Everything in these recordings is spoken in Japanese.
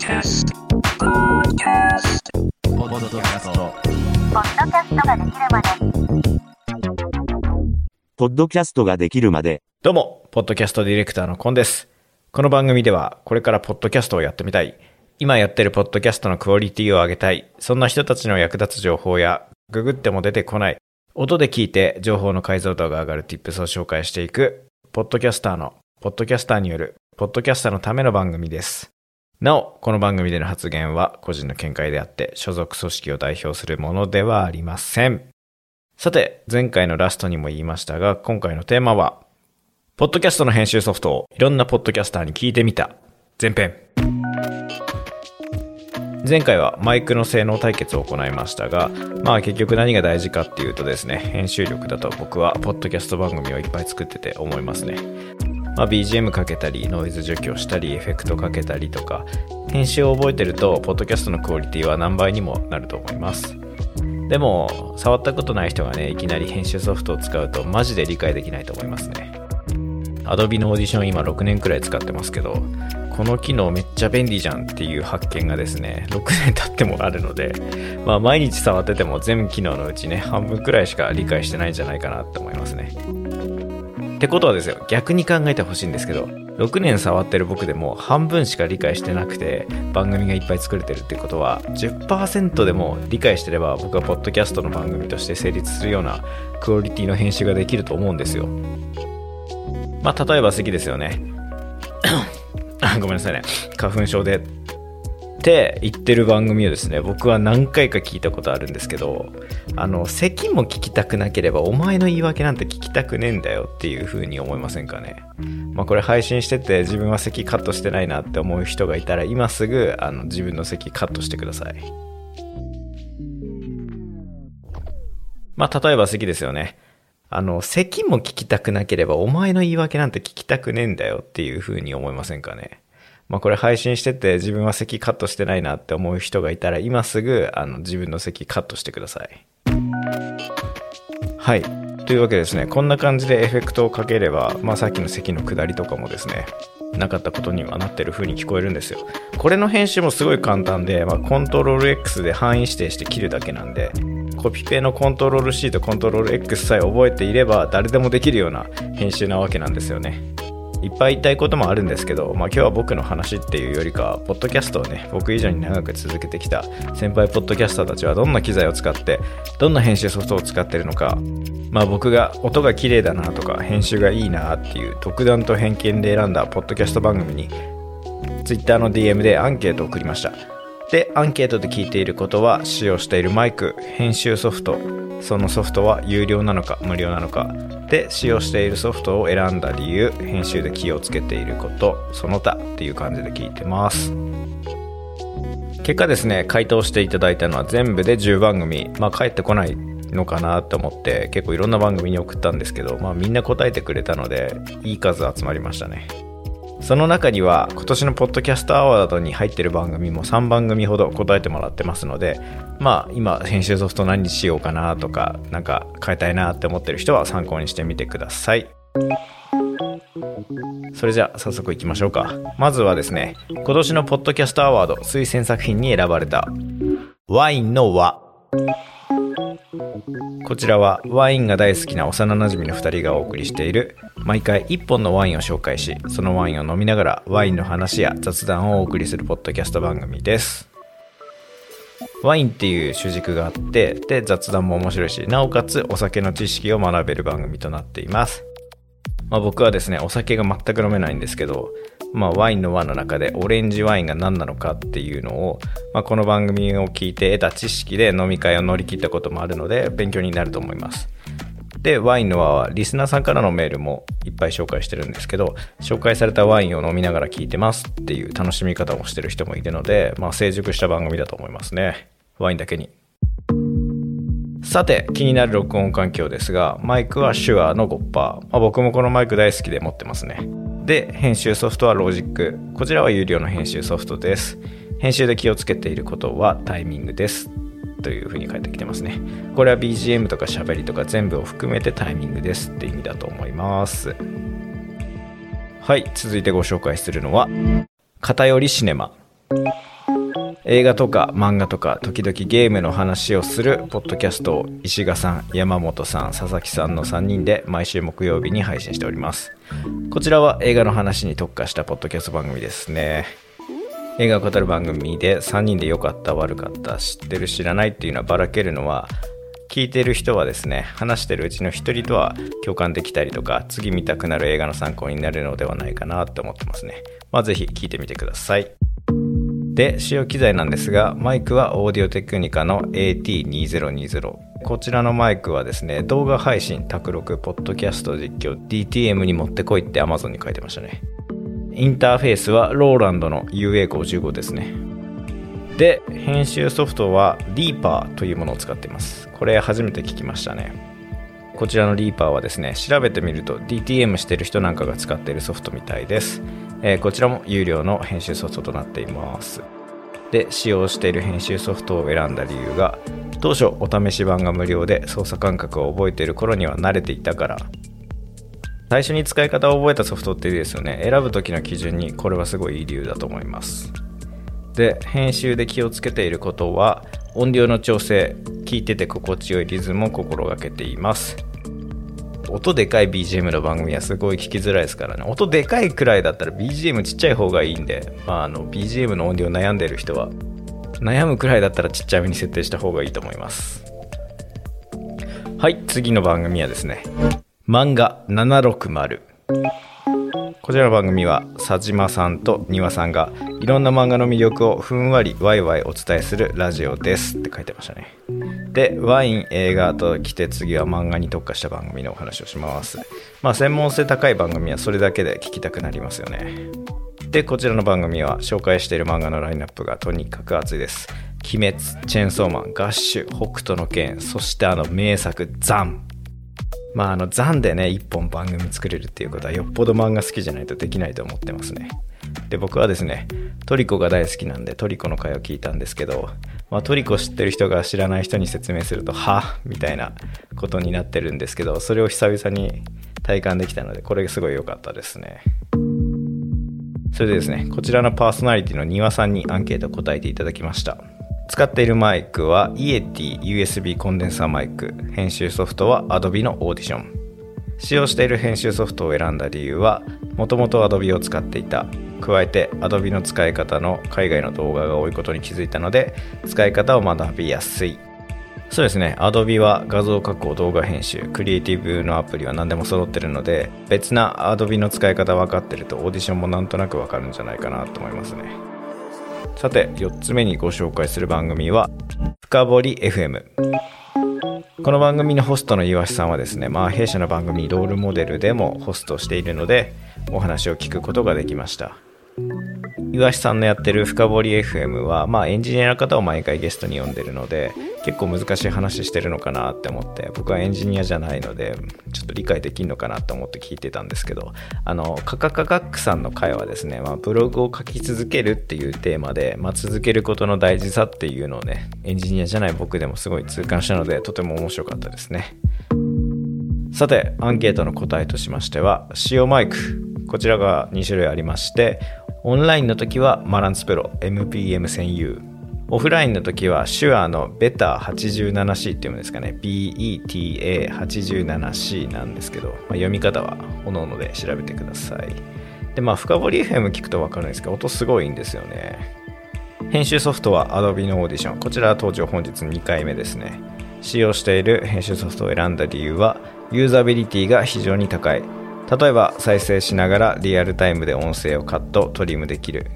Podcast. Podcast. ポッドキャスト。ポッドキャストができるまでポッドキャストができるまで、どうも、ポッドキャストディレクターのコンです。この番組では、これからポッドキャストをやってみたい、今やってるポッドキャストのクオリティを上げたい、そんな人たちの役立つ情報や、ググっても出てこない、音で聞いて情報の解像度が上がる tips を紹介していく、ポッドキャスターの、ポッドキャスターによる、ポッドキャスターのための番組です。なお、この番組での発言は個人の見解であって、所属組織を代表するものではありません。さて、前回のラストにも言いましたが、今回のテーマは、ポッドキャストの編集ソフトをいろんなポッドキャスターに聞いてみた。前編。前回はマイクの性能対決を行いましたが、まあ結局何が大事かっていうとですね、編集力だと僕はポッドキャスト番組をいっぱい作ってて思いますね。まあ、BGM かけたり、ノイズ除去したり、エフェクトかけたりとか、編集を覚えてると、ポッドキャストのクオリティは何倍にもなると思います。でも、触ったことない人がね、いきなり編集ソフトを使うと、マジで理解できないと思いますね。Adobe のオーディション今6年くらい使ってますけど、この機能めっちゃ便利じゃんっていう発見がですね、6年経ってもあるので、まあ毎日触ってても全機能のうちね、半分くらいしか理解してないんじゃないかなって思いますね。ってことはですよ、逆に考えてほしいんですけど、6年触ってる僕でも半分しか理解してなくて、番組がいっぱい作れてるってことは、10%でも理解してれば僕はポッドキャストの番組として成立するようなクオリティの編集ができると思うんですよ。まあ例えば好きですよね。あごめんなさいね。花粉症でって言ってる番組をですね、僕は何回か聞いたことあるんですけど、あの、咳も聞きたくなければ、お前の言い訳なんて聞きたくねえんだよっていう風に思いませんかね。まあこれ配信してて自分は咳カットしてないなって思う人がいたら、今すぐあの自分の咳カットしてください。まあ例えば咳ですよね。あの、咳も聞きたくなければ、お前の言い訳なんて聞きたくねえんだよっていう風に思いませんかね。まあこれ配信してて自分は席カットしてないなって思う人がいたら今すぐあの自分の席カットしてください。はい。というわけですね、こんな感じでエフェクトをかければ、まあさっきの席の下りとかもですね、なかったことにはなってる風に聞こえるんですよ。これの編集もすごい簡単で、まあ、コントロール X で範囲指定して切るだけなんで、コピペのコントロール C とコントロール X さえ覚えていれば誰でもできるような編集なわけなんですよね。いっぱい言いたいこともあるんですけど、まあ、今日は僕の話っていうよりかは、ポッドキャストをね、僕以上に長く続けてきた先輩ポッドキャスターたちはどんな機材を使って、どんな編集ソフトを使ってるのか、まあ僕が音が綺麗だなとか、編集がいいなっていう独断と偏見で選んだポッドキャスト番組に、Twitter の DM でアンケートを送りました。で、アンケートで聞いていることは、使用しているマイク、編集ソフト、そのソフトは有料なのか無料なのか、で、使用しているソフトを選んだ理由、編集で気をつけていること、その他っていう感じで聞いてます。結果ですね、回答していただいたのは全部で10番組、まあ返ってこないのかなと思って結構いろんな番組に送ったんですけど、まあみんな答えてくれたので、いい数集まりましたね。その中には今年のポッドキャストアワードに入ってる番組も3番組ほど答えてもらってますのでまあ今編集ソフト何にしようかなとかなんか変えたいなって思ってる人は参考にしてみてください。それじゃあ早速いきましょうか。まずはですね今年のポッドキャストアワード推薦作品に選ばれたワインの和こちらはワインが大好きな幼なじみの2人がお送りしている毎回1本のワインを紹介しそのワインを飲みながらワインの話や雑談をお送りするポッドキャスト番組です。ワインっていう主軸があってで雑談も面白いしなおかつお酒の知識を学べる番組となっています。まあ、僕はですねお酒が全く飲めないんですけど、まあ、ワインの輪の中でオレンジワインが何なのかっていうのを、まあ、この番組を聞いて得た知識で飲み会を乗り切ったこともあるので勉強になると思います。でワインの輪はリスナーさんからのメールもいっぱい紹介してるんですけど紹介されたワインを飲みながら聞いてますっていう楽しみ方をしてる人もいるので、まあ、成熟した番組だと思いますね。ワインだけに。さて、気になる録音環境ですが、マイクは手話の5%。まあ、僕もこのマイク大好きで持ってますね。で、編集ソフトはロジック。こちらは有料の編集ソフトです。編集で気をつけていることはタイミングです。というふうに書いてきてますね。これは BGM とか喋りとか全部を含めてタイミングですって意味だと思います。はい、続いてご紹介するのは、偏りシネマ。映画とか漫画とか時々ゲームの話をするポッドキャストを石賀さん、山本さん、佐々木さんの3人で毎週木曜日に配信しております。こちらは映画の話に特化したポッドキャスト番組ですね。映画を語る番組で3人で良かった悪かった知ってる知らないっていうのはばらけるのは聞いてる人はですね話してるうちの1人とは共感できたりとか次見たくなる映画の参考になるのではないかなって思ってますねまあぜひ聞いてみてくださいで使用機材なんですがマイクはオーディオテクニカの AT2020 こちらのマイクはですね動画配信卓録ポッドキャスト実況 DTM に持ってこいって Amazon に書いてましたね。インターフェースはローランドの UA55 ですね。で編集ソフトは Reaper というものを使っています。これ初めて聞きましたね。こちらの Reaper はですね調べてみると DTM してる人なんかが使っているソフトみたいです、えーこちらも有料の編集ソフトとなっています。で使用している編集ソフトを選んだ理由が当初お試し版が無料で操作感覚を覚えている頃には慣れていたから。最初に使い方を覚えたソフトっていいですよね。選ぶ時の基準にこれはすごいいい理由だと思います。で編集で気をつけていることは音量の調整聞いてて心地よいリズムを心がけています。音でかい BGM の番組はすごい聞きづらいですからね。音でかいくらいだったら BGM ちっちゃい方がいいんで、まあ、あの BGM の音量悩んでる人は悩むくらいだったらちっちゃめに設定した方がいいと思います。はい次の番組はですね漫画760こちらの番組は佐島さんと丹さんがいろんな漫画の魅力をふんわりワイワイお伝えするラジオですって書いてましたね。でワイン映画と来て次は漫画に特化した番組のお話をします。まあ専門性高い番組はそれだけで聞きたくなりますよね。でこちらの番組は紹介している漫画のラインナップがとにかく熱いです。鬼滅チェーンソーマンガッシュ北斗の拳そしてあの名作ザン。まああのザンでね一本番組作れるっていうことはよっぽど漫画好きじゃないとできないと思ってますね。で僕はですねトリコが大好きなんでトリコの回を聞いたんですけど、まあ、トリコ知ってる人が知らない人に説明するとは？みたいなことになってるんですけどそれを久々に体感できたのでこれすごい良かったですね。それでですねこちらのパーソナリティの丹羽さんにアンケートを答えていただきました。使っているマイクはイエティ USB コンデンサーマイク。編集ソフトは Adobe のオーディション。使用している編集ソフトを選んだ理由はもともと Adobe を使っていた。加えて Adobe の使い方の海外の動画が多いことに気づいたので使い方を学びやすい。そうですね。Adobe は画像加工動画編集クリエイティブのアプリは何でも揃ってるので別な Adobe の使い方分かってるとオーディションもなんとなく分かるんじゃないかなと思いますね。さて4つ目にご紹介する番組は深掘り FM この番組のホストの岩橋さんはですね、まあ、弊社の番組ロールモデルでもホストしているのでお話を聞くことができました。岩橋さんのやってる深掘り FM は、まあ、エンジニアの方を毎回ゲストに呼んでるので結構難しい話してるのかなって思って僕はエンジニアじゃないのでちょっと理解できるのかなと思って聞いてたんですけどあのカカカカックさんの会はですね、まあ、ブログを書き続けるっていうテーマで、まあ、続けることの大事さっていうのをねエンジニアじゃない僕でもすごい痛感したのでとても面白かったですね。さてアンケートの答えとしましては使用マイク。こちらが2種類ありましてオンラインの時はマランツプロ MPM 専用オフラインの時は手話のベタ 87C っていうんですかね。BETA87C なんですけど、まあ、読み方はおのおので調べてください。でまあ深掘り FM 聞くと分かるんですけど音すごいんですよね。編集ソフトは Adobe のオーディション。こちらは登場本日2回目ですね。使用している編集ソフトを選んだ理由はユーザビリティが非常に高い。例えば再生しながらリアルタイムで音声をカットトリムできる。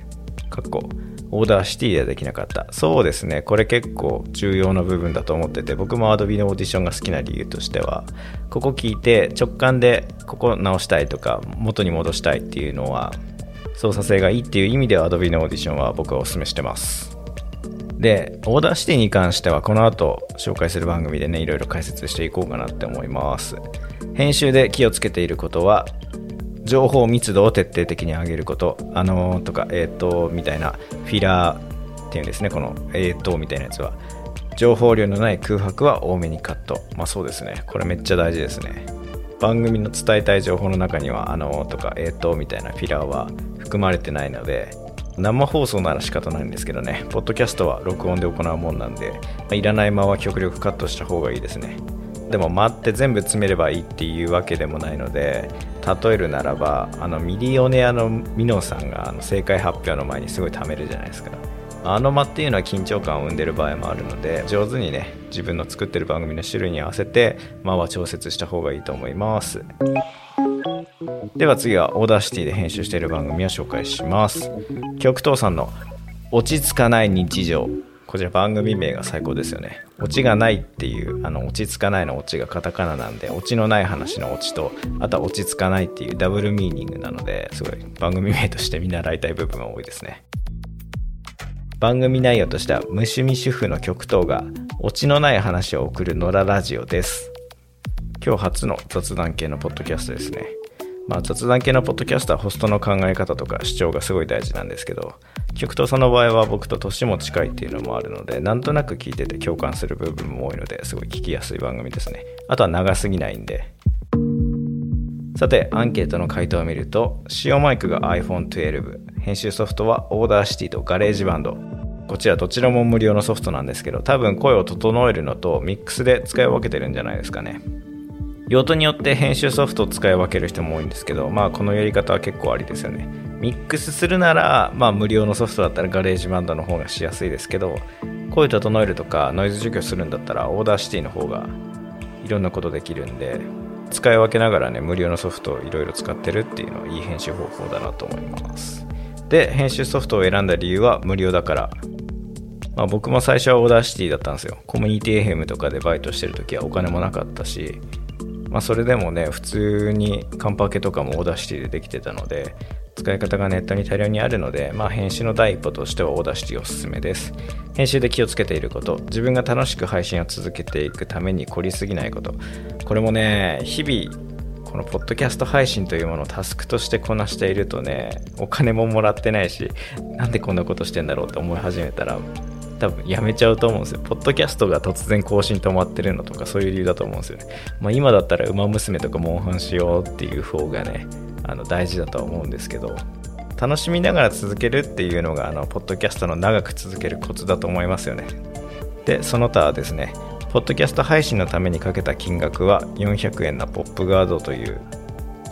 かっこ Audacity ではできなかった。そうですね。これ結構重要な部分だと思ってて僕も Adobe のオーディションが好きな理由としてはここ聞いて直感でここ直したいとか元に戻したいっていうのは操作性がいいっていう意味では Adobe のオーディションは僕はお勧めしてます。で Audacity に関してはこの後紹介する番組でねいろいろ解説していこうかなって思います。編集で気をつけていることは情報密度を徹底的に上げることあのーとかえっ、とみたいなフィラーっていうんですねこのえっ、とみたいなやつは。情報量のない空白は多めにカット。まあそうですね。これめっちゃ大事ですね。番組の伝えたい情報の中にはあのーとかえっ、とみたいなフィラーは含まれてないので生放送なら仕方ないんですけどね、ポッドキャストは録音で行うもんなんで、まあいらない間は極力カットした方がいいですね。でも待って全部詰めればいいっていうわけでもないので例えるならばあのミリオネアのみのさんがあの正解発表の前にすごい貯めるじゃないですか。あの間っていうのは緊張感を生んでる場合もあるので上手にね自分の作ってる番組の種類に合わせて間は調節した方がいいと思います。では次は Audacity で編集している番組を紹介します。極東さんの落ち着かない日常。こちら番組名が最高ですよね。オチがないっていう、あの、落ち着かないのオチがカタカナなんで、オチのない話のオチと、あとは落ち着かないっていうダブルミーニングなので、すごい番組名として見習いたい部分が多いですね。番組内容としては、無趣味主婦の極東が、オチのない話を送る野良ラジオです。今日初の雑談系のポッドキャストですね。まあ、雑談系のポッドキャストはホストの考え方とか主張がすごい大事なんですけど、極東さんの場合は僕と年も近いっていうのもあるので、なんとなく聞いてて共感する部分も多いので、すごい聞きやすい番組ですね。あとは長すぎないんで。さて、アンケートの回答を見ると、使用マイクが iPhone12、編集ソフトは Audacity と GarageBand。こちらどちらも無料のソフトなんですけど、多分声を整えるのとミックスで使い分けてるんじゃないですかね。用途によって編集ソフトを使い分ける人も多いんですけど、まあこのやり方は結構ありですよね。ミックスするなら、まあ無料のソフトだったら GarageBand の方がしやすいですけど、声整えるとかノイズ除去するんだったら Audacity の方がいろんなことできるんで、使い分けながらね、無料のソフトをいろいろ使ってるっていうのはいい編集方法だなと思います。で、編集ソフトを選んだ理由は無料だから。まあ、僕も最初は Audacity だったんですよ。コミュニティ FM とかでバイトしてる時はお金もなかったし、まあ、それでもね普通に完パケとかも Audacity でできてたので使い方がネットに大量にあるので、まあ、編集の第一歩としては Audacity おすすめです。編集で気をつけていること自分が楽しく配信を続けていくために凝りすぎないこと。これもね日々このポッドキャスト配信というものをタスクとしてこなしているとねお金ももらってないしなんでこんなことしてんだろうって思い始めたら多分やめちゃうと思うんですよ。ポッドキャストが突然更新止まってるのとかそういう理由だと思うんですよね。まあ、今だったら馬娘とかモンハンしようっていう方がね、あの大事だとは思うんですけど、楽しみながら続けるっていうのが、あの、ポッドキャストの長く続けるコツだと思いますよね。で、その他ですね、ポッドキャスト配信のためにかけた金額は400円なポップガードという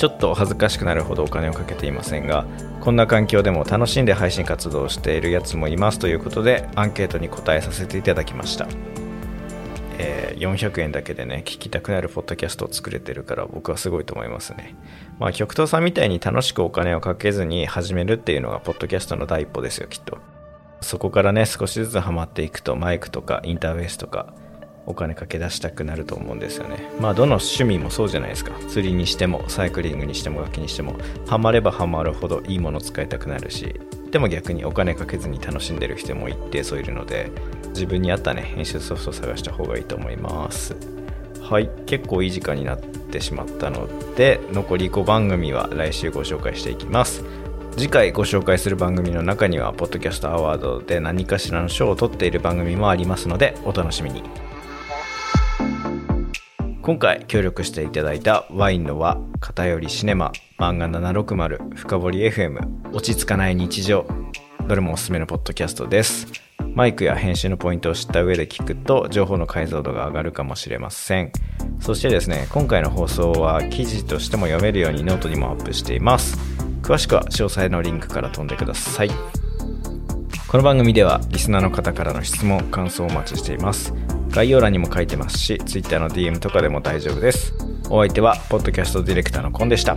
ちょっと恥ずかしくなるほどお金をかけていませんがこんな環境でも楽しんで配信活動をしているやつもいますということでアンケートに答えさせていただきました、えー、400円だけでね聞きたくなるポッドキャストを作れてるから僕はすごいと思いますね。まあ極東さんみたいに楽しくお金をかけずに始めるっていうのがポッドキャストの第一歩ですよきっと。そこからね少しずつハマっていくとマイクとかインターフェースとかお金かけ出したくなると思うんですよね。まあどの趣味もそうじゃないですか。釣りにしてもサイクリングにしても楽器にしてもハマればハマるほどいいもの使いたくなるしでも逆にお金かけずに楽しんでる人も一定数いるので自分に合ったね編集ソフトを探した方がいいと思います。はい結構いい時間になってしまったので残り5番組は来週ご紹介していきます。次回ご紹介する番組の中には、ポッドキャストアワードで何かしらの賞を取っている番組もありますので、お楽しみに。今回協力していただいたワインの輪、偏りシネマ、漫画760、深堀 FM、落ち着かない日常、どれもおすすめのポッドキャストです。マイクや編集のポイントを知った上で聞くと情報の解像度が上がるかもしれません。そしてですね、今回の放送は記事としても読めるようにノートにもアップしています。詳しくは詳細のリンクから飛んでください。この番組ではリスナーの方からの質問、感想をお待ちしています。概要欄にも書いてますし、Twitter の DM とかでも大丈夫です。お相手は、ポッドキャストディレクターのコンでした。